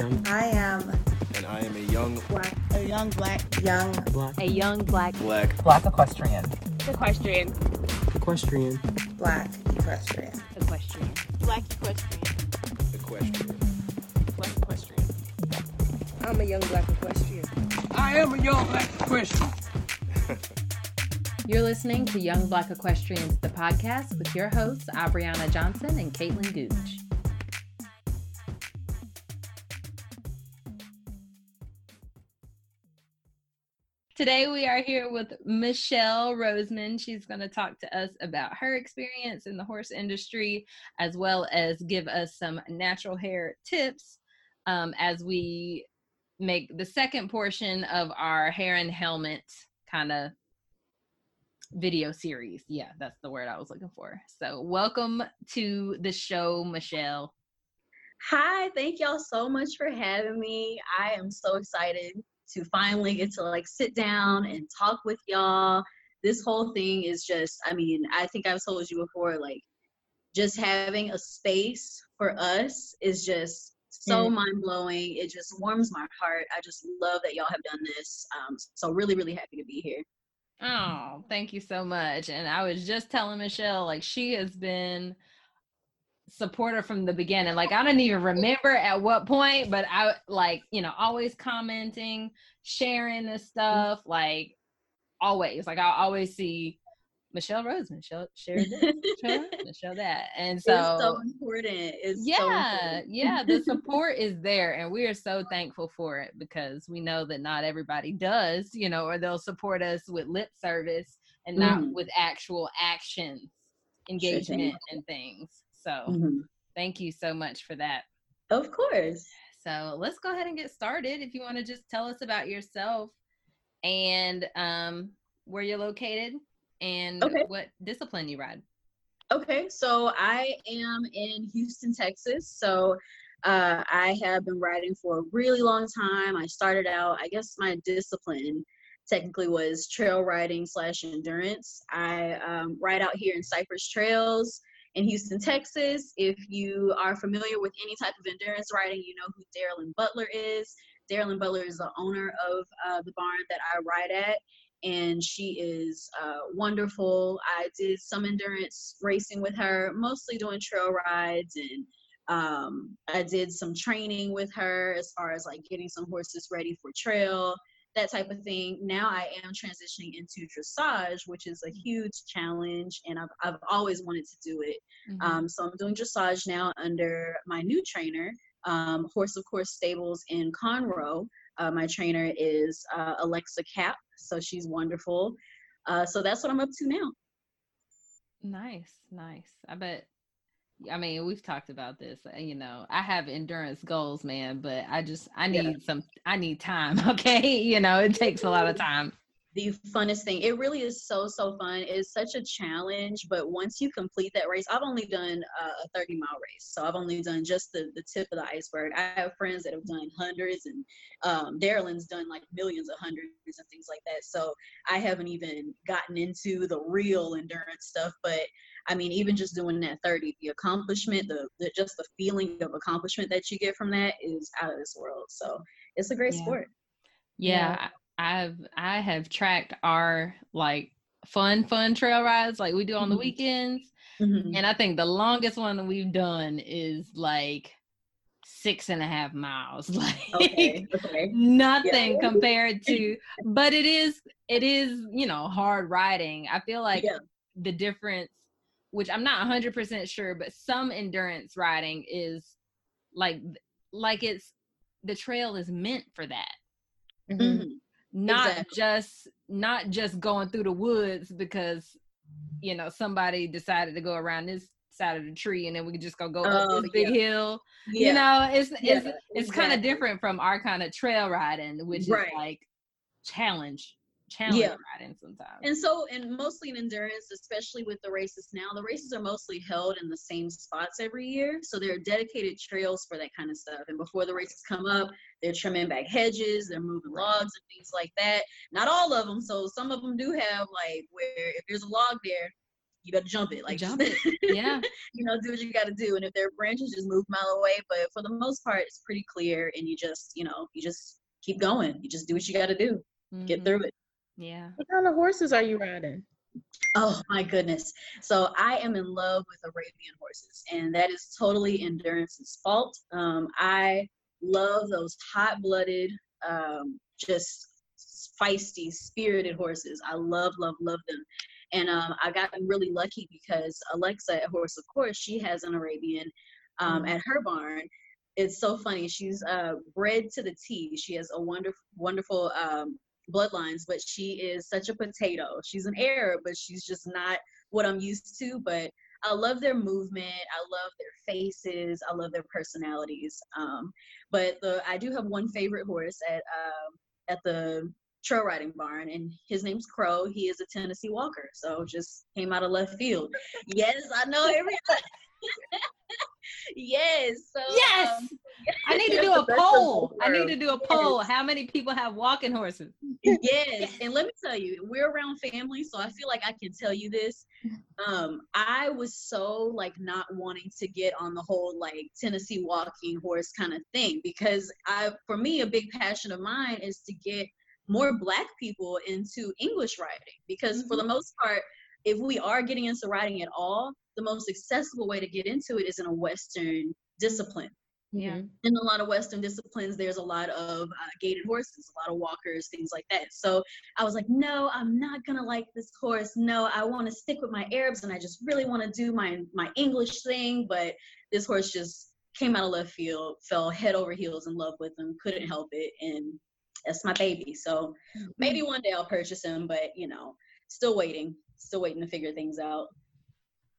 young. I am And I am a young black, A young black young, Black. A young black black Black equestrian. equestrian. Equestrian. black equestrian. Equestrian. black equestrian. equestrian. Black equestrian. I'm a young black equestrian. I am a young black Christian. You're listening to Young Black Equestrians, the podcast with your hosts, Abriana Johnson and Caitlin Gooch. Today we are here with Michelle Roseman. She's going to talk to us about her experience in the horse industry, as well as give us some natural hair tips um, as we make the second portion of our hair and helmet kind of video series. Yeah, that's the word I was looking for. So, welcome to the show, Michelle. Hi, thank y'all so much for having me. I am so excited to finally get to like sit down and talk with y'all. This whole thing is just, I mean, I think I've told you before, like just having a space for us is just so Mm. mind blowing. It just warms my heart. I just love that y'all have done this. Um, so really, really happy to be here. Oh, thank you so much. And I was just telling Michelle, like, she has been supporter from the beginning. Like, I don't even remember at what point, but I like, you know, always commenting, sharing this stuff, like, always. Like, I always see Michelle Rose, Michelle share this, Michelle, Michelle that. And it's so so, important. It's so yeah, important. yeah, the support is there, and we are so thankful for it because we know that not everybody does, you know, or they'll support us with lip service and not Mhm. with actual actions, engagement, and things. So, Mhm. thank you so much for that. Of course. So, let's go ahead and get started. If you want to just tell us about yourself and um, where you're located and Okay. what discipline you ride. Okay, so I am in Houston, Texas. So uh, I have been riding for a really long time. I started out, I guess my discipline technically was trail riding slash endurance. I um, ride out here in Cypress Trails in Houston, Texas. If you are familiar with any type of endurance riding, you know who Darylyn Butler is. Darylyn Butler is the owner of uh, the barn that I ride at and she is uh, wonderful. I did some endurance racing with her, mostly doing trail rides, and um, I did some training with her as far as like getting some horses ready for trail, that type of thing. Now I am transitioning into dressage, which is a huge challenge, and I've, I've always wanted to do it. Mhm. Um, so I'm doing dressage now under my new trainer, um, Horse of Course Stables in Conroe. Uh, my trainer is uh, Alexa Cap, so she's wonderful. Uh, so that's what I'm up to now. Nice, nice. I bet. I mean, we've talked about this. uh, You know, I have endurance goals, man, but I just I Yeah. need some. I need time. Okay, you know, it takes a lot of time. The funnest thing, it really is so so fun. It's such a challenge, but once you complete that race, I've only done uh, a 30 mile race, so I've only done just the the tip of the iceberg. I have friends that have done hundreds, and um, Darylyn's done like millions of hundreds and things like that. So I haven't even gotten into the real endurance stuff, but I mean, even just doing that 30, the accomplishment, the, the just the feeling of accomplishment that you get from that is out of this world. So it's a great Yeah. sport. Yeah, I- I've I have tracked our like fun fun trail rides like we do on the Mhm. weekends, Mhm. and I think the longest one that we've done is like six and a half miles. Like Okay. Okay. nothing compared to but it is it is you know hard riding i feel like Yeah. the difference which i'm not 100% sure but some endurance riding is like like it's the trail is meant for that Mhm. not Exactly. just not just going through the woods because you know somebody decided to go around this side of the tree and then we could just go go up Oh, this big hill Yeah. you know it's it's Yeah, it's kind of different from our kind of trail riding which Right. is like challenge challenge Yeah. riding sometimes And so, and mostly in endurance, especially with the races now, the races are mostly held in the same spots every year. So there are dedicated trails for that kind of stuff. And before the races come up, they're trimming back hedges, they're moving logs and things like that. Not all of them. So some of them do have like where if there's a log there, you better jump it. Like Jump it. Yeah. you know, do what you got to do. And if there are branches, just move a mile away. But for the most part, it's pretty clear, and you just, you know, you just keep going. You just do what you got to do. Get Mhm. through it. Yeah. What kind of horses are you riding? Oh my goodness. So I am in love with Arabian horses, and that is totally Endurance's fault. Um, I love those hot blooded, um, just feisty, spirited horses. I love, love, love them. And um, I got really lucky because Alexa at Horse of Course, she has an Arabian um, at her barn. It's so funny. She's uh, bred to the T. She has a wonderful, wonderful um, bloodlines, but she is such a potato. She's an Arab, but she's just not what I'm used to. But I love their movement. I love their faces. I love their personalities. Um, but the I do have one favorite horse at um, at the trail riding barn, and his name's Crow. He is a Tennessee Walker, so just came out of left field. yes, I know everybody. yes. So Yes. um, I need to do a poll. I need to do a poll. How many people have walking horses? yes and let me tell you we're around family so i feel like i can tell you this um i was so like not wanting to get on the whole like tennessee walking horse kind of thing because i for me a big passion of mine is to get more black people into english riding because for the most part if we are getting into riding at all the most accessible way to get into it is in a western discipline Yeah. Mhm. in a lot of Western disciplines, there's a lot of uh, gaited horses, a lot of walkers, things like that. So I was like, no, I'm not gonna like this horse. No, I want to stick with my Arabs, and I just really want to do my my English thing. But this horse just came out of left field, fell head over heels in love with him, couldn't help it, and that's my baby. So maybe one day I'll purchase him, but you know, still waiting, still waiting to figure things out.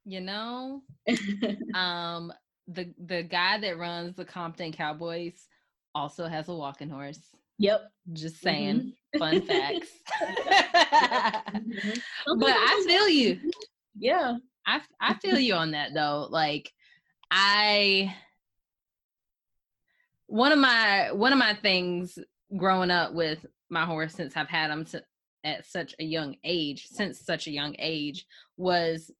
You know, um, the the guy that runs the Compton Cowboys also has a walking horse. yep. Just saying, fun facts. Mhm. but I feel you. yeah. I I feel you on that though. Like I one of my one of my things growing up with my horse since I've had him si- at such a young age, since such a young age, was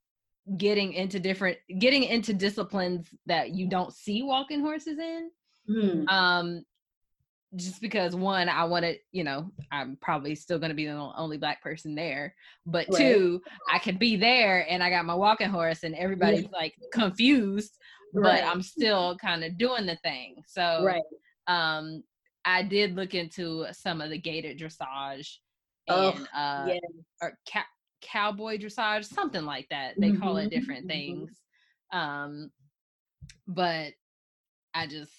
getting into different getting into disciplines that you don't see walking horses in. Mhm. Um just because one, I want to, you know, I'm probably still going to be the only black person there. But Right. two, I could be there and I got my walking horse and everybody's like confused, but I'm still kind of doing the thing. So, Right. um, I did look into some of the gaited dressage Oh, and uh, yeah. or cow- cowboy dressage, something like that. They call it Mhm, different mhm. things. Um, but I just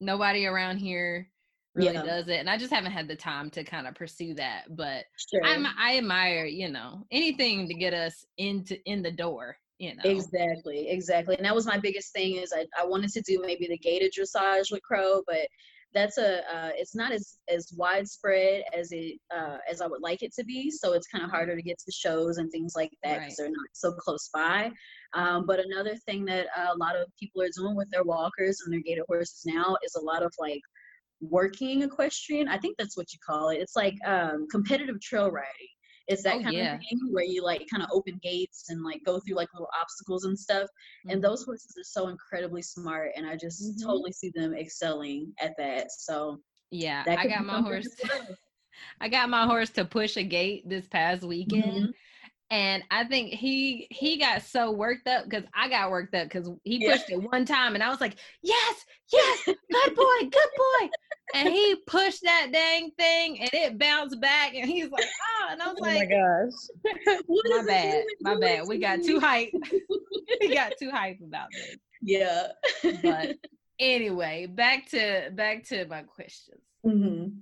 nobody around here really Yeah. does it, and I just haven't had the time to kind of pursue that. But Sure. I'm, I admire, you know, anything to get us into in the door. You know, Exactly, exactly. And that was my biggest thing is I, I wanted to do maybe the gaited dressage with crow, but that's a uh, it's not as as widespread as it uh, as I would like it to be. So it's kind of harder to get to shows and things like that because Right. they're not so close by. Um, but another thing that a lot of people are doing with their walkers and their gaited horses now is a lot of like working equitation. I think that's what you call it. It's like um, competitive trail riding. It's that Oh, kind yeah. of thing where you like kind of open gates and like go through like little obstacles and stuff. And Mhm. those horses are so incredibly smart, and I just Mhm. totally see them excelling at that. So yeah, I got my horse. I got my horse to push a gate this past weekend. Mhm. And I think he he got so worked up because I got worked up because he Yeah. pushed it one time and I was like, yes, yes, good boy, good boy. And he pushed that dang thing and it bounced back and he's like, oh, and I was Oh my like, gosh. What my is it bad, my bad. We got doing? too hype. we got too hype about this. Yeah. But anyway, back to back to my questions. Mhm.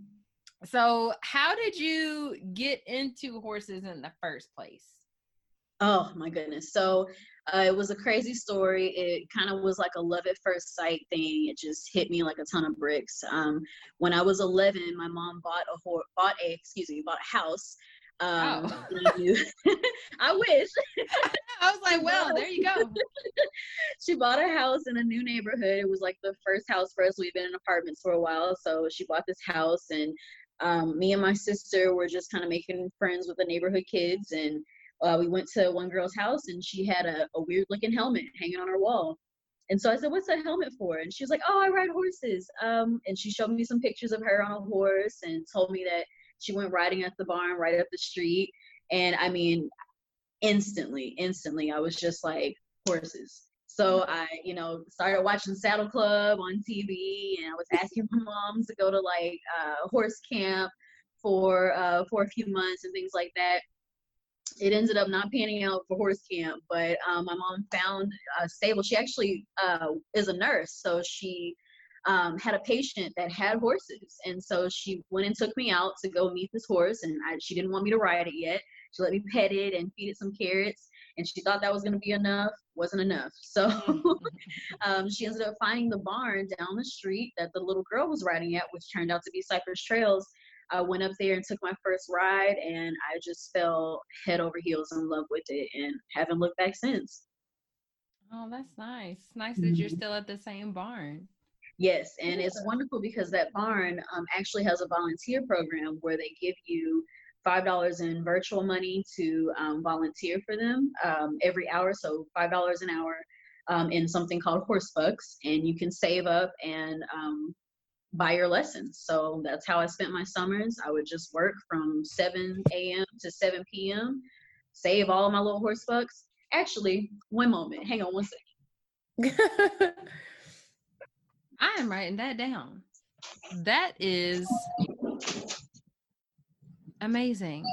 So, how did you get into horses in the first place? Oh my goodness. So uh, it was a crazy story. It kind of was like a love at first sight thing. It just hit me like a ton of bricks. Um, when I was 11, my mom bought a hor- bought a excuse me bought a house. Um, Oh. I, I wish I was like, well, there you go. she bought a house in a new neighborhood. It was like the first house for us. We've been in apartments for a while, so she bought this house, and um, me and my sister were just kind of making friends with the neighborhood kids, and uh, we went to one girl's house and she had a, a weird looking helmet hanging on her wall. And so I said, "What's that helmet for?" And she was like, "Oh, I ride horses." Um, and she showed me some pictures of her on a horse and told me that she went riding at the barn right up the street. And I mean, instantly, instantly, I was just like, horses. So I, you know, started watching Saddle Club on TV, and I was asking my moms to go to like uh, horse camp for uh, for a few months and things like that. It ended up not panning out for horse camp, but um, my mom found a stable. She actually uh, is a nurse, so she um, had a patient that had horses, and so she went and took me out to go meet this horse, and I, she didn't want me to ride it yet. She let me pet it and feed it some carrots, and she thought that was going to be enough. Wasn't enough. So um, she ended up finding the barn down the street that the little girl was riding at, which turned out to be Cypress Trails. I went up there and took my first ride, and I just fell head over heels in love with it, and haven't looked back since. Oh, that's nice. Nice that you're Mhm. still at the same barn. Yes, and it's wonderful because that barn um, actually has a volunteer program where they give you five dollars in virtual money to um, volunteer for them um, every hour. So five dollars an hour um, in something called Horse Bucks, and you can save up and buy your lessons. So that's how I spent my summers. I would just work from 7 a.m. to 7 p.m. Save all my little horse bucks. Actually, one moment. Hang on one second. I am writing that down. That is amazing.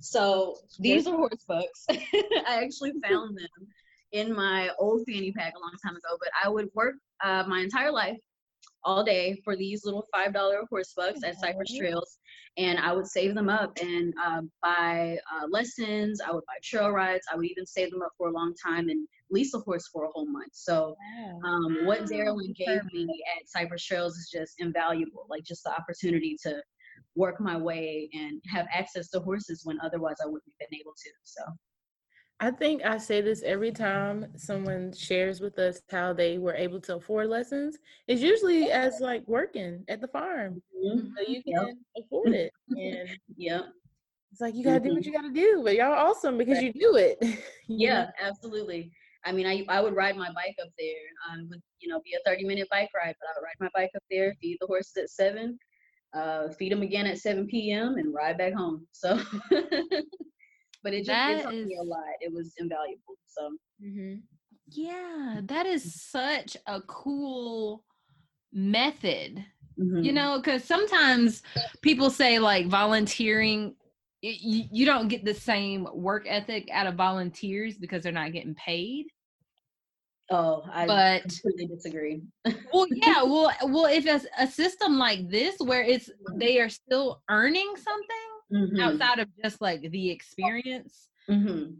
So these are horse bucks. I actually found them in my old fanny pack a long time ago, but I would work uh, my entire life all day for these little five dollar horse bucks at Cypress Trails, and I would save them up and uh, buy uh, lessons. I would buy trail rides. I would even save them up for a long time and lease a horse for a whole month. So um, what Darylyn gave me at Cypress Trails is just invaluable. Like just the opportunity to work my way and have access to horses when otherwise I wouldn't have been able to. So I think I say this every time someone shares with us how they were able to afford lessons. It's usually as like working at the farm, mhm, so you Yep. can afford it, and yeah, it's like you gotta do what you gotta do. But y'all are awesome because you do it. yeah, absolutely. I mean, I I would ride my bike up there. Um, would you know be a thirty minute bike ride, but I would ride my bike up there, feed the horses at seven, uh, feed them again at seven p.m. and ride back home. So, but it just it helped me a lot. It was invaluable. So Mhm. Yeah, that is such a cool method. You mhm. know, because sometimes people say like volunteering, y- y- you don't get the same work ethic out of volunteers because they're not getting paid. oh, I But completely disagree. well, yeah, well, well, if it's a system like this where it's they are still earning something Mhm, outside of just like the experience, mhm.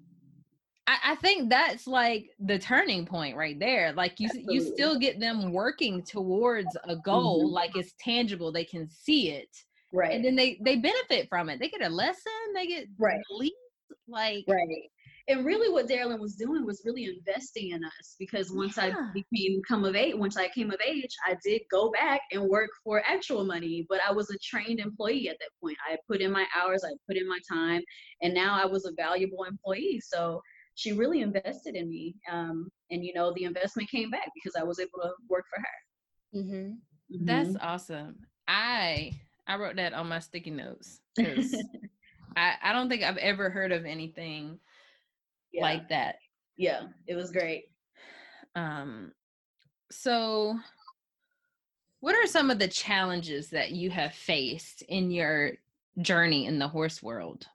I, I think that's like the turning point right there. Like you, s- you still get them working towards a goal, Mhm. like it's tangible. They can see it, Right. and then they they benefit from it. They get a lesson. They get Right. Like Right. And really what Darylyn was doing was really investing in us because once Yeah. I became come of age, once I came of age, I did go back and work for actual money, but I was a trained employee at that point. I put in my hours, I put in my time, and now I was a valuable employee. So she really invested in me. Um, and you know, the investment came back because I was able to work for her. Mhm. that's Mhm. awesome. I I wrote that on my sticky notes. I I don't think I've ever heard of anything yeah. like that. yeah, it was great. Um, so what are some of the challenges that you have faced in your journey in the horse world?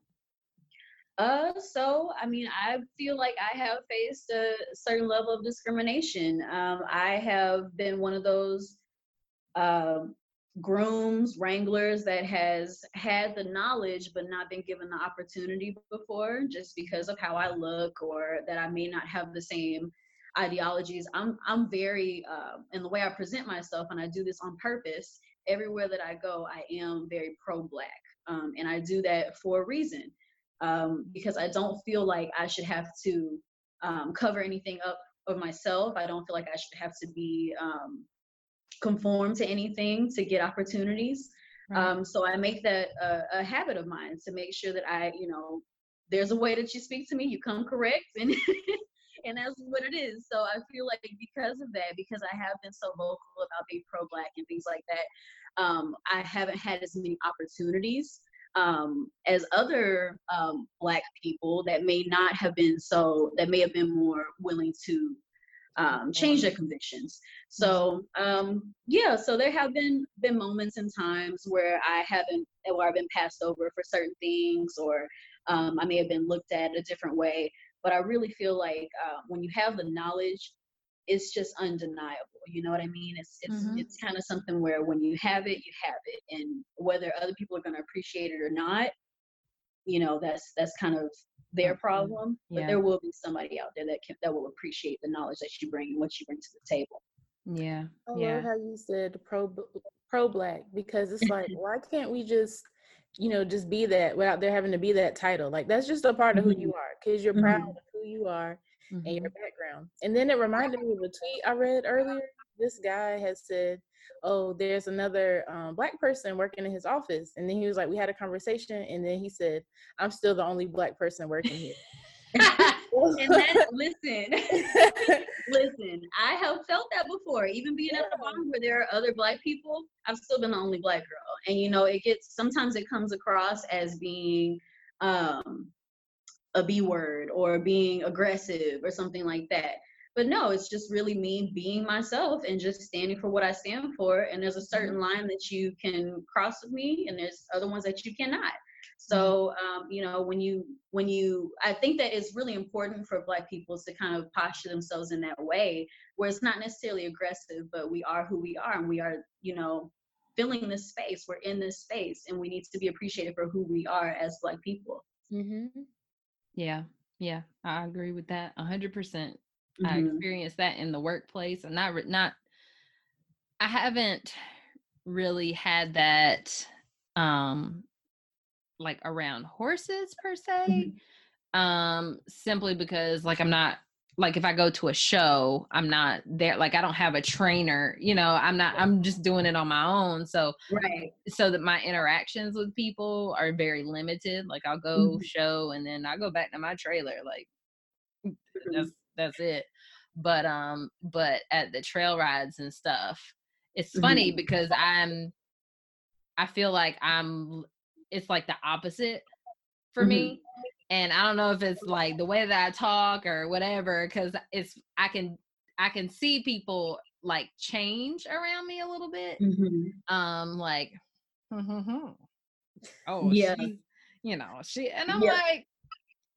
Uh, so I mean, I feel like I have faced a certain level of discrimination. Um, I have been one of those um grooms, wranglers that has had the knowledge but not been given the opportunity before, just because of how I look or that I may not have the same ideologies. I'm I'm very uh, in the way I present myself, and I do this on purpose. Everywhere that I go, I am very pro-black, um, and I do that for a reason um, because I don't feel like I should have to um, cover anything up of myself. I don't feel like I should have to be um, conform to anything to get opportunities. Right. Um, so I make that a, a habit of mine to make sure that I, you know, there's a way that you speak to me, you come correct, and and that's what it is. So I feel like because of that, because I have been so vocal about being pro-black and things like that, um, I haven't had as many opportunities um, as other um, black people that may not have been so that may have been more willing to um, change their convictions. So um, yeah, so there have been been moments and times where I haven't where I've been passed over for certain things, or um, I may have been looked at a different way. But I really feel like uh, when you have the knowledge, it's just undeniable. You know what I mean? It's it's Mhm. it's kind of something where when you have it, you have it, and whether other people are going to appreciate it or not, you know, that's that's kind of their problem. But Yeah. there will be somebody out there that can that will appreciate the knowledge that you bring and what you bring to the table. Yeah. I Yeah. love how you said pro pro black because it's like why can't we just you know just be that without there having to be that title like that's just a part of who you are because you're proud Mhm. of who you are and your Mhm. background and then it reminded me of a tweet I read earlier this guy has said oh there's another um, black person working in his office and then he was like we had a conversation and then he said I'm still the only black person working here and that listen, listen, I have felt that before. Even being at the bar where there are other black people, I've still been the only black girl. And you know, it gets sometimes it comes across as being um a B word or being aggressive or something like that. But no, it's just really me being myself and just standing for what I stand for. And there's a certain line that you can cross with me, and there's other ones that you cannot. So um, you know, when you when you, I think that it's really important for Black people to kind of posture themselves in that way, where it's not necessarily aggressive, but we are who we are, and we are, you know, filling this space. We're in this space, and we need to be appreciated for who we are as Black people. hmm Yeah. Yeah. I agree with that a hundred percent. I Mhm. experienced that in the workplace and not not I haven't really had that um like around horses per se Mhm. um simply because like I'm not like if I go to a show I'm not there like I don't have a trainer you know I'm not I'm just doing it on my own so Right. so that my interactions with people are very limited like I'll go Mhm. show and then I go back to my trailer like Mhm. that's that's it but um but at the trail rides and stuff it's funny because i'm i feel like i'm it's like the opposite for Mhm. me and i don't know if it's like the way that i talk or whatever because it's i can i can see people like change around me a little bit Mhm. um like oh Yeah. she's- you know she and i'm Yeah. like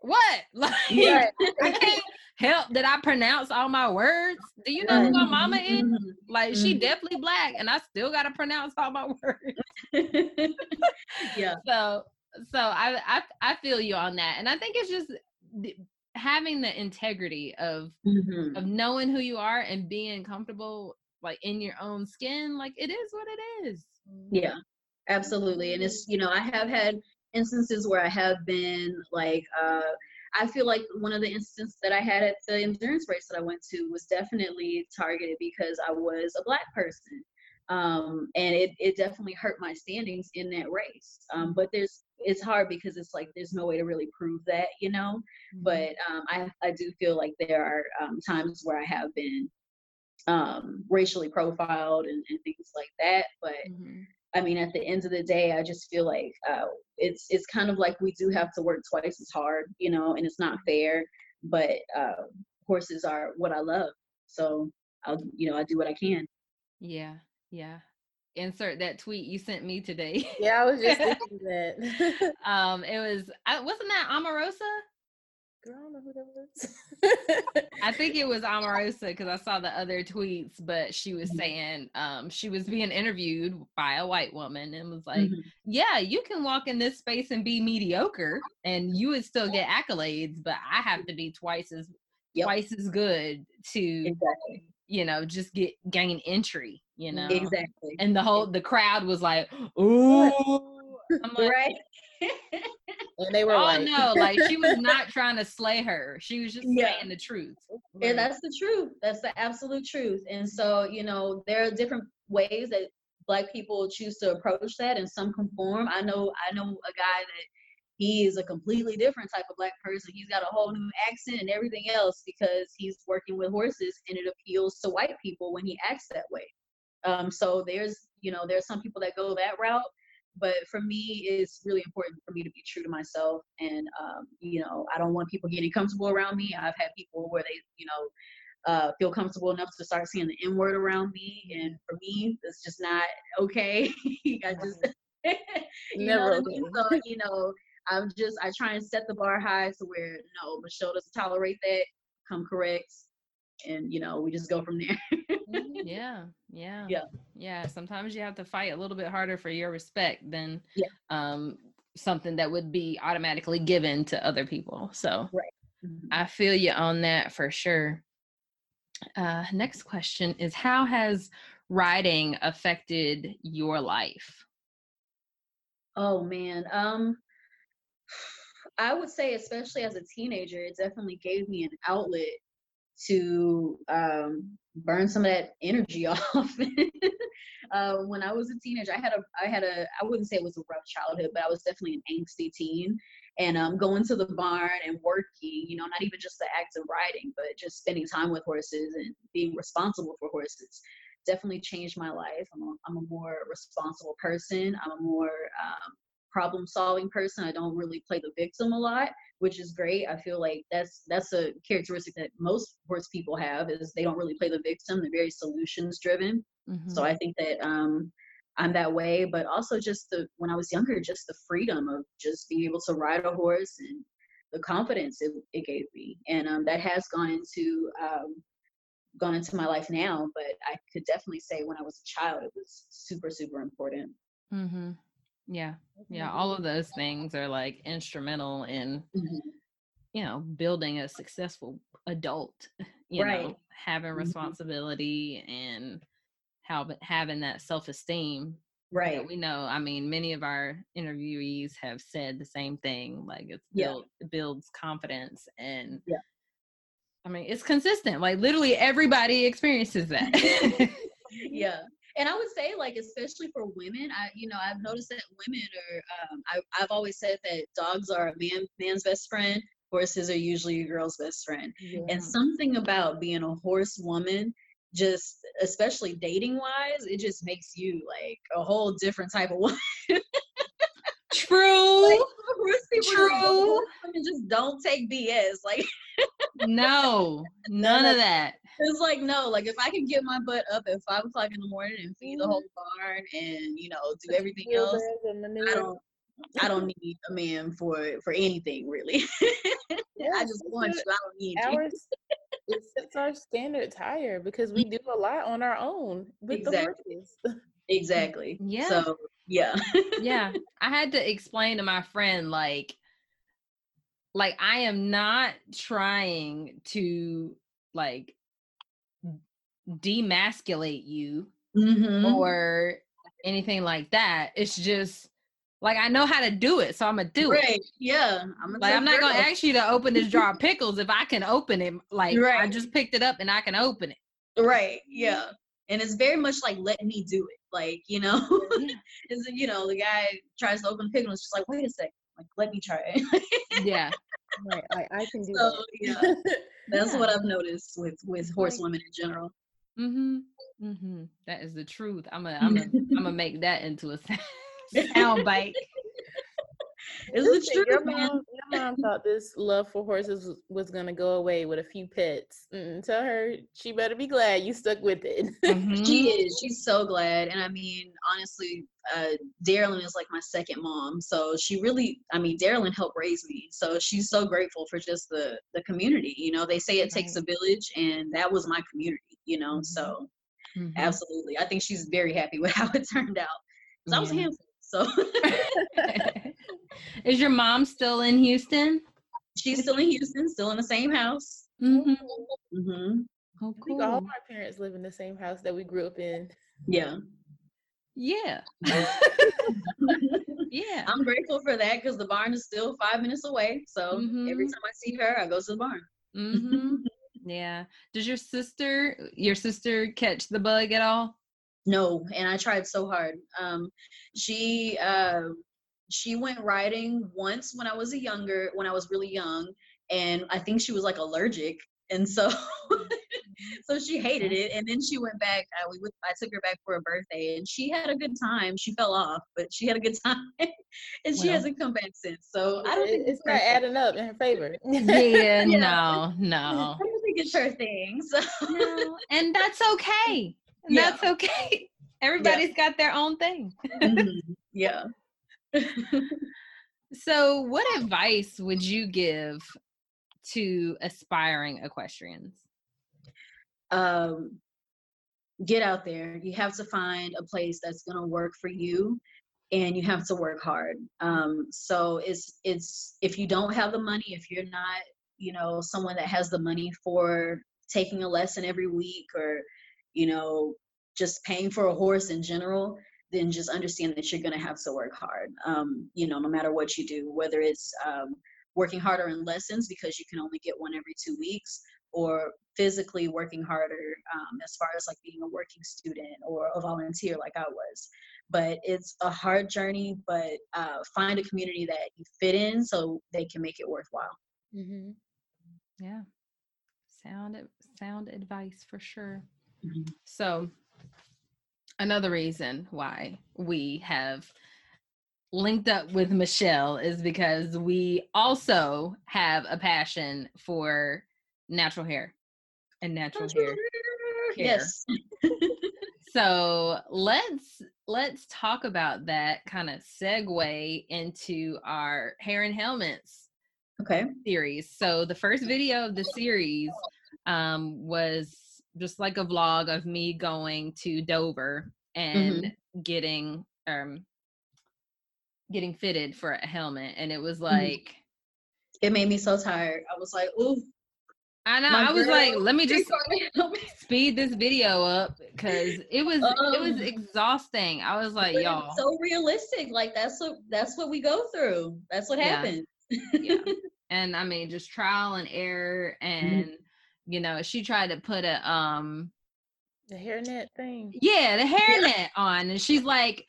what like Yeah. I can't help that I pronounce all my words. Do you know who my mama is? Mhm. Like she Mhm. definitely black, and I still gotta pronounce all my words. yeah. So, so I I I feel you on that, and I think it's just having the integrity of Mhm. of knowing who you are and being comfortable like in your own skin. Like it is what it is. Yeah, absolutely. And it's, you know, I have had instances where I have been like, uh, I feel like one of the instances that I had at the endurance race that I went to was definitely targeted because I was a black person. Um, and it, it definitely hurt my standings in that race. Um, but there's, it's hard because it's like there's no way to really prove that, you know. But um, I, I do feel like there are um, times where I have been um, racially profiled and, and things like that. But Mhm. I mean, at the end of the day, I just feel like uh, it's it's kind of like we do have to work twice as hard, you know, and it's not fair. But uh, horses are what I love, so I'll you know I do what I can. Yeah, yeah. Insert that tweet you sent me today. yeah I was just thinking that um, it was I, wasn't that Omarosa? I don't know who that was. I think it was Omarosa because I saw the other tweets, but she was Mhm. saying um, she was being interviewed by a white woman and was like, Mhm. "Yeah, you can walk in this space and be mediocre, and you would still get accolades, but I have to be twice as Yep. twice as good to, Exactly. you know, just get gain entry, you know." Exactly. And the whole the crowd was like, "Ooh." I'm like, right. and they were Oh like no, like she was not trying to slay her. She was just Yeah. saying the truth. and that's the truth. That's the absolute truth. And so you know there are different ways that Black people choose to approach that, and some conform. I know I know a guy that he is a completely different type of black person. He's got a whole new accent and everything else because he's working with horses and it appeals to white people when he acts that way. Um, so there's, you know, there's some people that go that route, but for me, it's really important for me to be true to myself. And, um, you know, I don't want people getting comfortable around me. I've had people where they, you know, uh, feel comfortable enough to start seeing the N word around me. And for me, it's just not okay. I just, you Never know, I mean? so, you know, I'm just I try and set the bar high to where no, Michelle doesn't tolerate that. Come correct, and you know we just go from there. Yeah yeah. Yeah. yeah sometimes you have to fight a little bit harder for your respect than Yeah. um something that would be automatically given to other people so i feel you on that for sure. Uh next question is how has riding affected your life? Oh man, um, I would say especially as a teenager, it definitely gave me an outlet to um, burn some of that energy off. uh, when I was a teenager, I had a, I had a, I wouldn't say it was a rough childhood, but I was definitely an angsty teen. And um, going to the barn and working, you know, not even just the act of riding, but just spending time with horses and being responsible for horses definitely changed my life. I'm a, I'm a more responsible person. I'm a more um, problem solving person. I don't really play the victim a lot, which is great. I feel like that's that's a characteristic that most horse people have is they don't really play the victim. They're very solutions driven. So I think that um, I'm that way. But also just the when I was younger, just the freedom of just being able to ride a horse and the confidence it, it gave me, and um, that has gone into um, gone into my life now. But I could definitely say when I was a child, it was super super important. mm-hmm. Yeah yeah all of those things are like instrumental in Mhm. you know building a successful adult you Right. know having Mhm. responsibility and how having that self-esteem Right. we know i mean many of our interviewees have said the same thing like it's Yeah. built it builds confidence and Yeah. i mean it's consistent like literally everybody experiences that yeah and i would say like especially for women i you know i've noticed that women are um, I, i've always said that dogs are a man man's best friend horses are usually a girl's best friend. And something about being a horse woman just especially dating wise it just makes you like a whole different type of woman true like, just True. horse just don't take bs like no none of that It's like no, like if I can get my butt up at five o'clock in the morning and feed the whole mm-hmm. barn and you know do everything else, I don't I don't need a man for for anything really. I just want you. I don't need you. It sets our standards higher because we mm. do a lot on our own with Exactly. the horses. Exactly. Yeah. So yeah. yeah i had to explain to my friend like like i am not trying to like demasculate you Mhm. or anything like that it's just like i know how to do it so i'm gonna do it Yeah. I'm like i'm not gonna ask you to open this jar of pickles if i can open it like i just picked it up and i can open it Right. Yeah. And it's very much like let me do it. Like you know, Yeah. you know the guy tries to open the and it's just like wait a second, like let me try it. yeah Right, I, I can do so that. yeah, that's Yeah. what I've noticed with with horse women in general. mm-hmm mm-hmm that is the truth i'm gonna i'm gonna i'm gonna make that into a sound bite It's the Listen, truth, your mom, your mom thought this love for horses was, was gonna go away with a few pets. Mm, tell her she better be glad you stuck with it. Mhm. She is. She's so glad. And I mean, honestly, uh, Darylyn is like my second mom. So she really, I mean, Darylyn helped raise me. So she's so grateful for just the the community. You know, they say it takes a village, and that was my community. You know, so Mhm. absolutely, I think she's very happy with how it turned out. 'Cause I was a handful. So Is your mom still in Houston? she's still in Houston, still in the same house. Mm-hmm. Mm-hmm. Oh, cool. all cool. my parents live in the same house that we grew up in. Yeah. Yeah. yeah. I'm grateful for that because the barn is still five minutes away. So every Mhm. time I see her, I go to the barn. hmm Yeah. Does your sister, your sister, catch the bug at all? No, and I tried so hard. Um, she uh, she went riding once when I was a younger, when I was really young, and I think she was like allergic, and so so she hated it. And then she went back. Uh, we went, I took her back for a birthday, and she had a good time. She fell off, but she had a good time, and she Well. hasn't come back since. So I don't It- think it's not adding up in her favor. Yeah, Yeah. no, I no. don't think it's her thing. So no. And that's okay. Yeah. That's okay. Everybody's got their own thing. Mhm. yeah. So, what advice would you give to aspiring equestrians? um, get out there. You have to find a place that's going to work for you, and you have to work hard. Um, so it's it's if you don't have the money, if you're not, you know, someone that has the money for taking a lesson every week, or you know, just paying for a horse in general, then just understand that you're going to have to work hard. Um, you know, no matter what you do, whether it's um, working harder in lessons because you can only get one every two weeks, or physically working harder um, as far as like being a working student or a volunteer like I was. But it's a hard journey, but uh, find a community that you fit in so they can make it worthwhile. hmm Yeah. Sound sound advice for sure. Mhm. So another reason why we have linked up with Michelle is because we also have a passion for natural hair and natural hair. Yes. So let's let's talk about that kind of segue into our hair and helmets Okay. series. So the first video of the series um, was just like a vlog of me going to Dover and getting um getting fitted for a helmet, and it was like. It made me so tired. I was like, ooh. I know. I was like, let me just speed this video up because it was it was Um, exhausting. I was like, y'all, so realistic. Like that's what that's what we go through. That's what Yeah. happens. yeah. And I mean, just trial and error, and you know, she tried to put a um, The hairnet thing. yeah, the hairnet on, and she's like,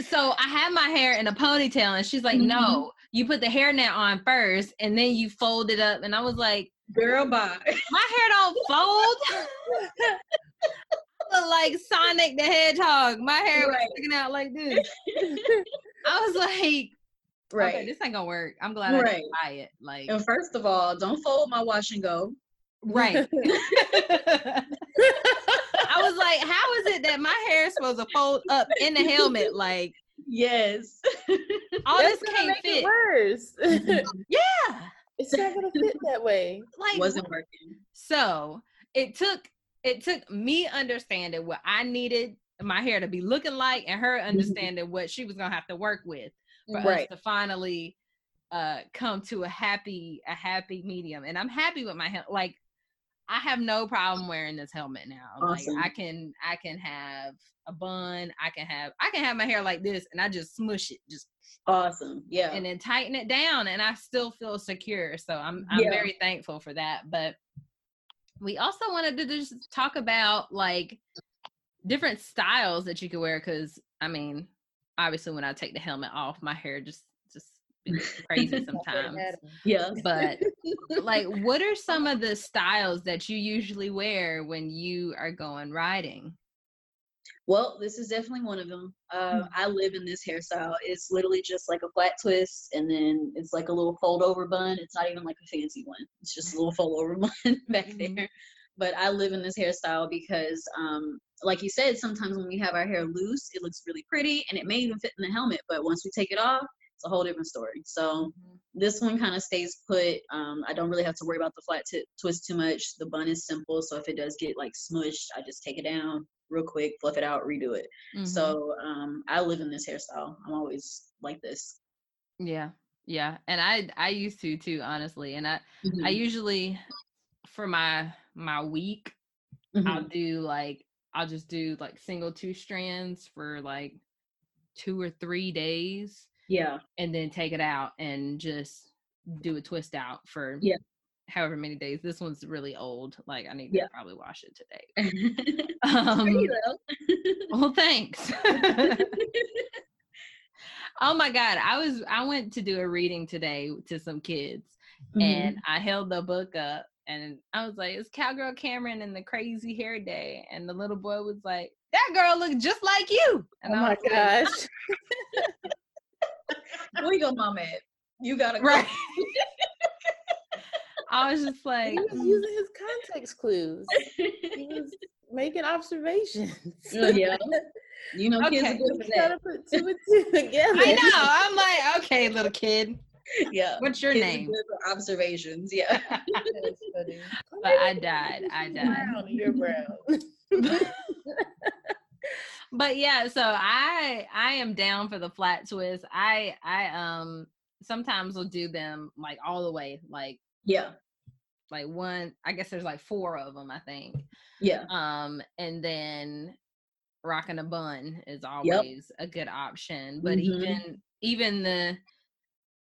so I had my hair in a ponytail, and she's like, Mhm. no, you put the hairnet on first, and then you fold it up, and I was like, Girl, bye. my hair don't fold. Look like Sonic the Hedgehog. My hair was sticking out like this. I was like, Right. okay, this ain't gonna work. I'm glad I didn't buy it. Like, And first of all, don't fold my wash and go. Right. I was like, how is it that my hair is supposed to fold up in the helmet? Like, Yes. all That's this can't make fit. it worse. Yeah. it's not gonna fit that way. Like, Wasn't working. So it took it took me understanding what I needed my hair to be looking like and her understanding what she was gonna have to work with for us to finally uh come to a happy a happy medium. And I'm happy with my hel- like I have no problem wearing this helmet now. Awesome. Like I can I can have a bun, I can have I can have my hair like this and I just smush it just Awesome. Yeah. and then tighten it down and I still feel secure. So I'm I'm Yeah. very thankful for that. But we also wanted to just talk about like different styles that you could wear because I mean, obviously when I take the helmet off, my hair just just crazy sometimes. yeah. But like what are some of the styles that you usually wear when you are going riding? Well, this is definitely one of them. Mm. Uh, I live in this hairstyle. It's literally just like a flat twist, and then it's like a little fold over bun. It's not even like a fancy one. It's just a little fold over bun back Mhm. there. But I live in this hairstyle because, um, like you said, sometimes when we have our hair loose, it looks really pretty, and it may even fit in the helmet. But once we take it off, it's a whole different story. So this one kind of stays put. Um, I don't really have to worry about the flat tip twist too much. The bun is simple, so if it does get like smushed, I just take it down real quick, fluff it out, redo it. Mhm. So um, I live in this hairstyle. I'm always like this. yeah. Yeah. And I I used to too, honestly. And I I Mhm, usually for my my week I'll mhm. do like I'll just do like single two strands for like two or three days Yeah. and then take it out and just do a twist out for Yeah. however many days. This one's really old. Like I need Yeah. to probably wash it today. Um, well, thanks. Oh my god, I was I went to do a reading today to some kids Mm-hmm. and I held the book up and I was like, "It's Cowgirl Cameron and the Crazy Hair Day," and the little boy was like, "That girl looked just like you." And oh I my was like, gosh. Where you go, mom at? You gotta go. right. I was just like, he was mm. using his context clues. He was making observations. Oh, yeah. You know, kids Okay. are good for Trying that. to put two and two together. I know. I'm like, okay, little kid, Yeah. what's your Kids name? observations. Yeah. Funny. But I died. I died. Brown, you're brown. But yeah so i i am down for the flat twist i i um sometimes will do them like all the way like Yeah. like one i guess there's like four of them i think Yeah. um and then rocking a bun is always a good option but Mhm. even even the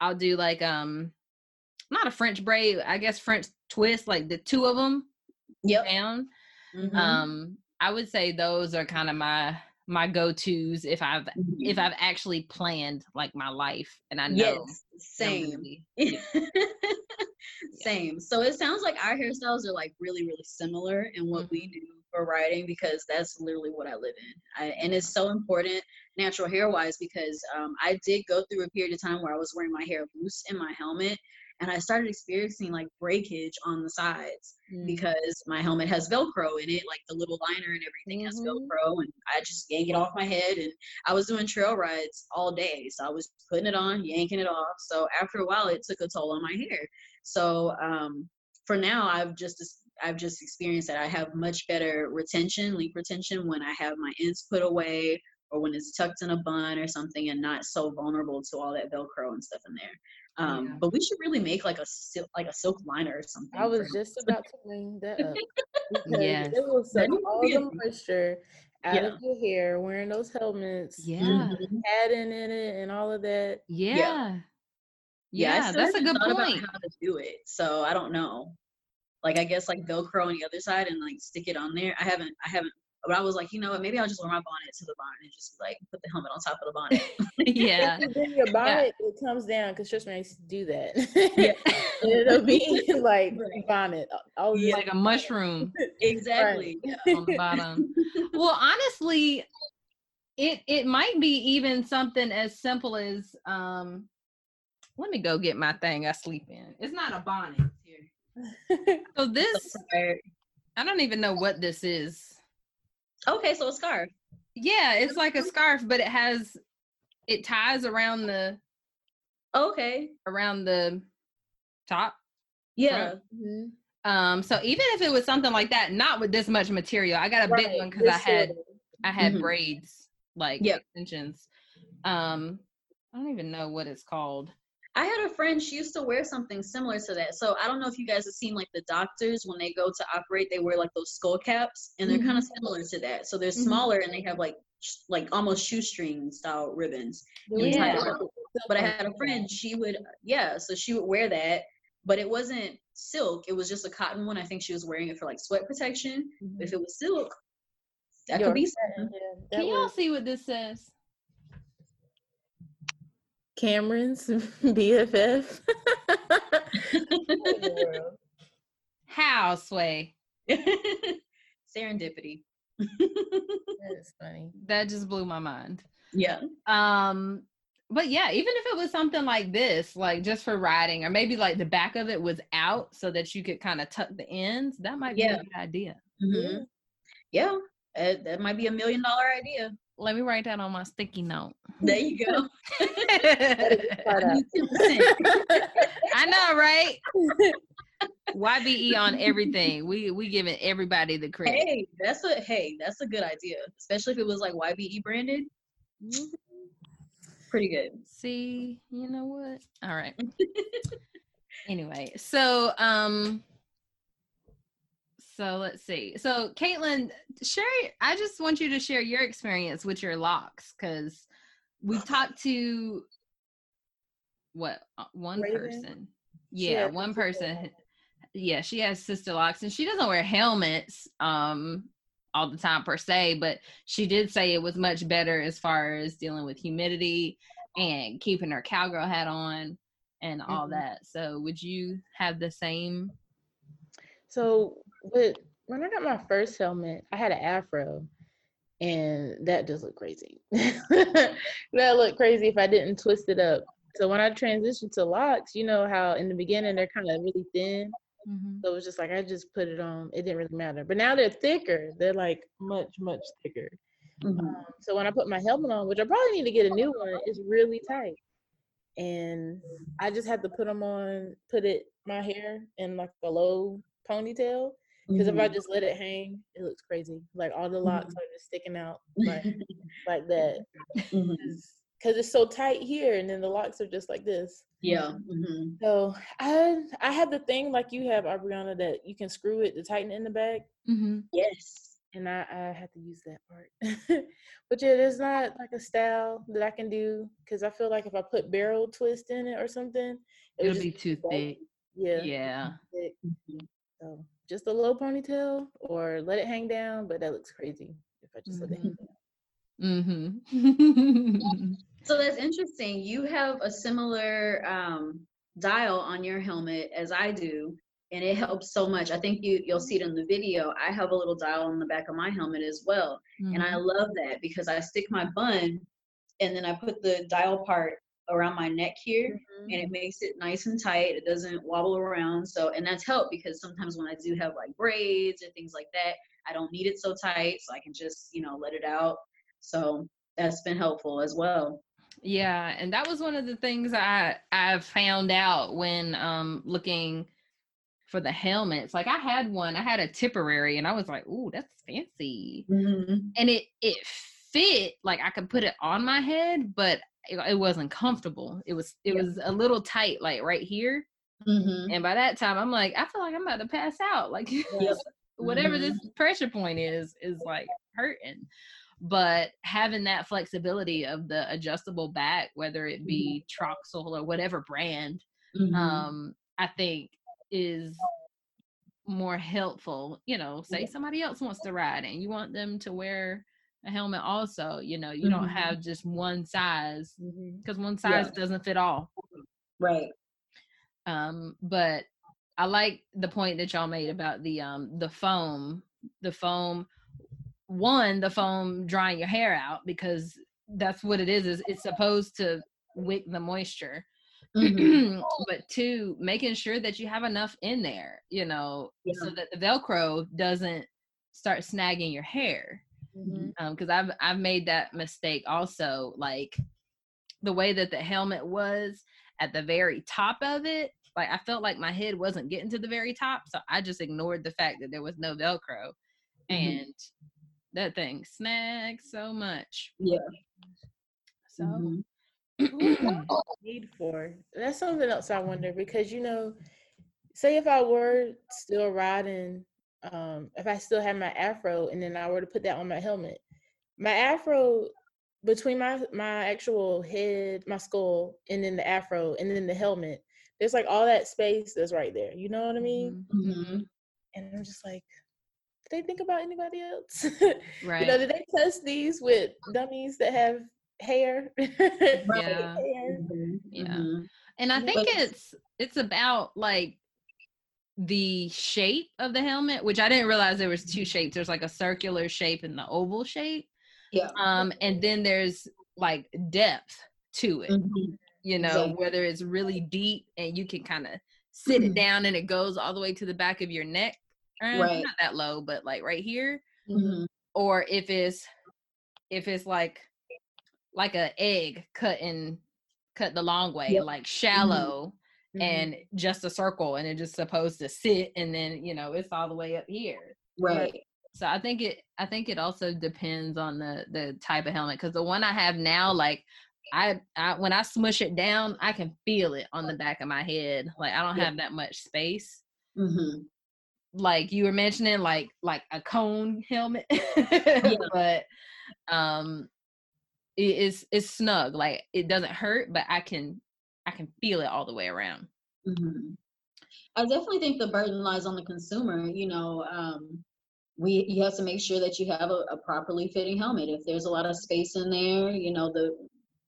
i'll do like um not a french braid i guess french twist like the two of them Yep. down Mhm. um i would say those are kind of my my go-to's if i've Mhm. if i've actually planned like my life and i know yes. Same. be- Same. So it sounds like our hairstyles are like really, really similar in what we do for riding because that's literally what I live in. I, and it's so important natural hair wise because um, I did go through a period of time where I was wearing my hair loose in my helmet and I started experiencing like breakage on the sides Mm. because my helmet has Velcro in it, like the little liner and everything has Mhm. Velcro, and I just yank it off my head. And I was doing trail rides all day, so I was putting it on, yanking it off. So after a while, it took a toll on my hair. So um, for now, I've just I've just experienced that I have much better retention, leaf retention, when I have my ends put away or when it's tucked in a bun or something, and not so vulnerable to all that Velcro and stuff in there. Um, Yeah. But we should really make like a silk, like a silk liner or something. I was for- just about to bring that up. yeah, it will suck That needs to all the moisture out Yeah. of your hair, wearing those helmets, yeah Mhm. padding in it, and all of that. yeah Yeah, yeah, I that's a good point About how to do it? So I don't know. Like I guess like Velcro on the other side and like stick it on there. I haven't. I haven't. But I was like, you know what? Maybe I'll just wear my bonnet to the bonnet and just like put the helmet on top of the bonnet. yeah If your bonnet, it comes down because trust me, I used to do that. Yeah. It'll be like Right. bonnet. All Yeah. like a mushroom exactly. Yeah. on the bottom well honestly it it might be even something as simple as um let me go get my thing i sleep in it's not a bonnet here so this i don't even know what this is Okay, so a scarf. yeah it's like a scarf but it has it ties around the Okay. around the top Yeah. Mhm. um so even if it was something like that not with this much material i got a big one because i had sort I had Mhm. braids, like Yep. extensions. Um, I don't even know what it's called. I had a friend, she used to wear something similar to that. So I don't know if you guys have seen like the doctors when they go to operate, they wear like those skull caps and they're kind of similar to that. So they're Mhm. smaller and they have like sh- like almost shoestring style ribbons. We Yeah. had like a But I had a friend, she would yeah, so she would wear that, but it wasn't silk, it was just a cotton one. I think she was wearing it for like sweat protection. Mhm. If it was silk, that Your could be friend, something. yeah, that Can y'all was see what this says? Cameron's BFF. How sway? Serendipity. That's funny. That just blew my mind. Yeah. Um, but yeah, even if it was something like this, like just for riding, or maybe like the back of it was out so that you could kind of tuck the ends, that might be Yeah. a good idea. Mhm. Yeah. That, that might be a million dollar idea. Let me write that on my sticky note. There you go. I out. need 10%. I know, right? YBE on everything. We we giving everybody the credit. hey, that's a hey, that's a good idea. Especially if it was like YBE branded. Pretty good. See, you know what? All right. anyway, so um so let's see. So Caitlin, share I just want you to share your experience with your locks because we've talked to what uh, one Raven? person. Yeah, one person. Yeah, she has sister locks and she doesn't wear helmets um all the time per se, but she did say it was much better as far as dealing with humidity and keeping her cowgirl hat on and all Mhm. that. So would you have the same? So with when I got my first helmet, I had an afro, and that just looked crazy. that looked crazy if I didn't twist it up. So when I transitioned to locks, you know how in the beginning they're kind of really thin. So it was just like I just put it on. It didn't really matter. But now they're thicker. They're like much much thicker. Mhm. Um, so when I put my helmet on, which I probably need to get a new one, it's really tight. And I just had to put them on, put it my hair in like a low ponytail. Because if I Mhm. just let it hang, it looks crazy. Like all the locks Mhm. are just sticking out like like that. Mhm. Because it's so tight here, and then the locks are just like this. Yeah. mhm. So I I have the thing like you have, Aubriana, that you can screw it to tighten it in the back. Mm-hmm. Yes. and I, I had to use that part. but yeah, there's not like a style that I can do because I feel like if I put barrel twist in it or something, it it'll be too bulky. thick. Yeah. Yeah. thick. Mhm. So just a low ponytail or let it hang down, but that looks crazy if I just let it hang down. Mm-hmm. So that's interesting. You have a similar um, dial on your helmet as I do, and it helps so much. I think you you'll see it in the video. I have a little dial on the back of my helmet as well, and I love that because I stick my bun, and then I put the dial part around my neck here, Mm-hmm. and it makes it nice and tight. It doesn't wobble around. So, and that's helped because sometimes when I do have like braids or things like that, I don't need it so tight, so I can just you know let it out. So that's been helpful as well. Yeah, and that was one of the things I I found out when um looking for the helmets. Like I had one, I had a Tipperary, and I was like, "Ooh, that's fancy," Mm-hmm. and it it fit. Like I could put it on my head, but it, it wasn't comfortable. It was it Yeah. was a little tight, like right here. Mm-hmm. And by that time, I'm like, I feel like I'm about to pass out. Like whatever this pressure point is is like hurting but having that flexibility of the adjustable back whether it be troxel or whatever brand Mm-hmm. um i think is more helpful you know say somebody else wants to ride and you want them to wear a helmet also you know you don't Mhm. have just one size because one size doesn't fit all Right. um but i like the point that y'all made about the um the foam the foam one the foam drying your hair out because that's what it is is it's supposed to wick the moisture Mhm. but two making sure that you have enough in there you know so that the velcro doesn't start snagging your hair Because I've I've made that mistake also. Like the way that the helmet was at the very top of it, like I felt like my head wasn't getting to the very top, so I just ignored the fact that there was no Velcro, Mhm. and that thing snagged so much. Yeah. So Mhm. need for? That's something else I wonder because you know, say if I were still riding, um, if I still had my afro and then I were to put that on my helmet, my afro between my my actual head, my skull, and then the afro, and then the helmet, there's like all that space that's right there. You know what I mean? mhm, Mhm. And I'm just like, did they think about anybody else? right. You know, did they test these with dummies that have hair? Yeah. Hair. Mhm. Yeah. Mhm. And I Yeah. think it's it's about like the shape of the helmet, which I didn't realize there was two shapes. There's like a circular shape and the oval shape. Yeah. Um, and then there's like depth to it, Mhm. you know, Exactly. whether it's really deep and you can kind of sit it Mhm. down and it goes all the way to the back of your neck. Eh, Right. Not that low, but like right here. Mhm. Or if it's if it's like like a egg cut in cut the long way, Yep. like shallow Mhm. and just a circle and it's just supposed to sit and then you know it's all the way up here Right. so i think it i think it also depends on the the type of helmet because the one i have now like I, I when i smush it down i can feel it on the back of my head like i don't Yeah. have that much space Mhm. like you were mentioning like like a cone helmet but um it is it's snug like it doesn't hurt but i can i can feel it all the way around Mhm. I definitely think the burden lies on the consumer. You know, um, we you have to make sure that you have a, a properly fitting helmet. If there's a lot of space in there, you know, the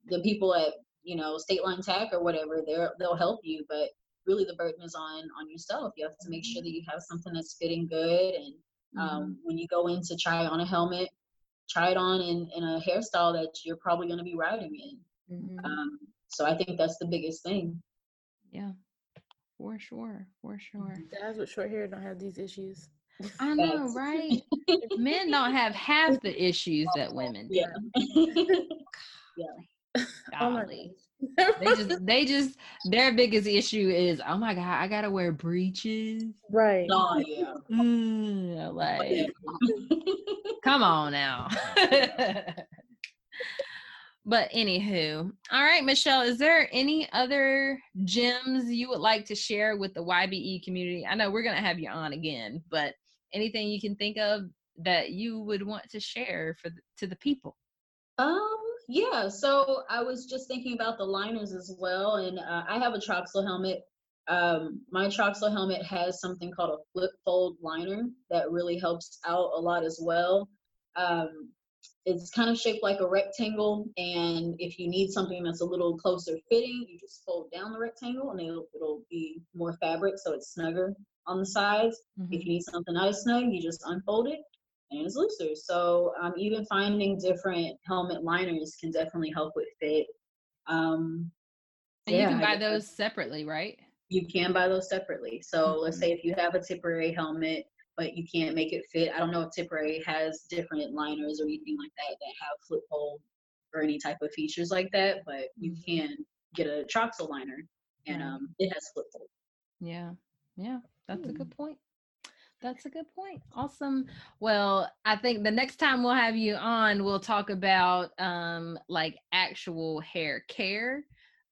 the people at you know, State Line Tack or whatever, they're they'll help you. But really, the burden is on on yourself. You have to make sure that you have something that's fitting good. And um, when you go in to try on a helmet, try it on in in a hairstyle that you're probably going to be riding in. Mhm. Um, so I think that's the biggest thing. Yeah, for sure, for sure. Guys with short hair don't have these issues. I know, right? Men don't have half the issues that women do. Yeah. Oh my Golly. They just, they just, their biggest issue is, oh my god, I gotta wear breeches. right. oh yeah. Mm, like, come on now. but anywho, all right, Michelle, is there any other gems you would like to share with the YBE community? I know we're gonna have you on again, but anything you can think of that you would want to share for the, to the people? Um, yeah, so I was just thinking about the liners as well, and uh, I have a Troxel helmet. Um, my Troxel helmet has something called a flip fold liner that really helps out a lot as well. Um, it's kind of shaped like a rectangle, and if you need something that's a little closer fitting, you just fold down the rectangle, and it'll, it'll be more fabric, so it's snugger on the sides. If you need something not as snug, you just unfold it and it's looser. So um, even finding different helmet liners can definitely help with fit. Um, And you can buy those separately, right? you can buy those separately. So let's say if you have a Tipperary helmet, but you can't make it fit. I don't know if Tipperary has different liners or anything like that that have flip fold or any type of features like that, but you can get a Troxel liner and um, it has flip fold. Yeah. Yeah. That's a good point. That's a good point. Awesome. Well, I think the next time we'll have you on, we'll talk about um like actual hair care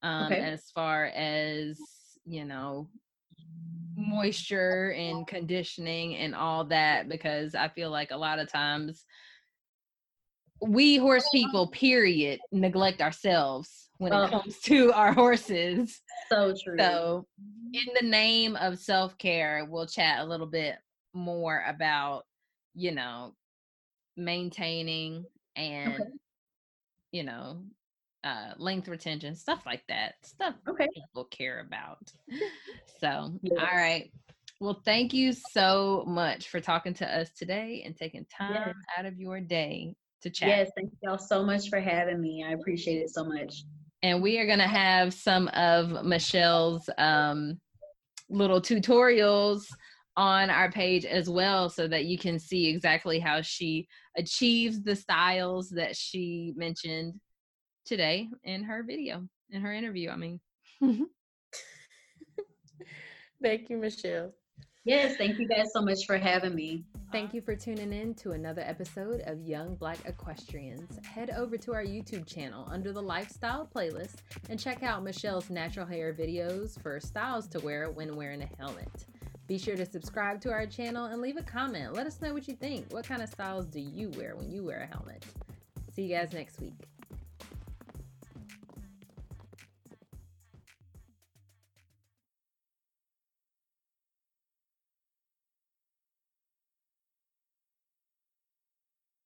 um Okay. as far as, you know, moisture and conditioning and all that because I feel like a lot of times we horse people period neglect ourselves when it comes to our horses. So true. So, in mm-hmm. the name of self care, we'll chat a little bit more about, you know, maintaining and, you know, uh, length retention, stuff like that, stuff Okay. people care about. So, Yes. all right. Well, thank you so much for talking to us today and taking time out of your day to chat. Yes, thank y'all so much for having me. I appreciate it so much. and we are going to have some of Michelle's um, little tutorials on our page as well so that you can see exactly how she achieves the styles that she mentioned today in her video in her interview i mean mm-hmm. Thank you, Michelle. Yes, thank you guys so much for having me. Thank you for tuning in to another episode of Young Black Equestrians. Head over to our YouTube channel under the lifestyle playlist and check out Michelle's natural hair videos for styles to wear when wearing a helmet. Be sure to subscribe to our channel and leave a comment. Let us know what you think. What kind of styles do you wear when you wear a helmet? See you guys next week.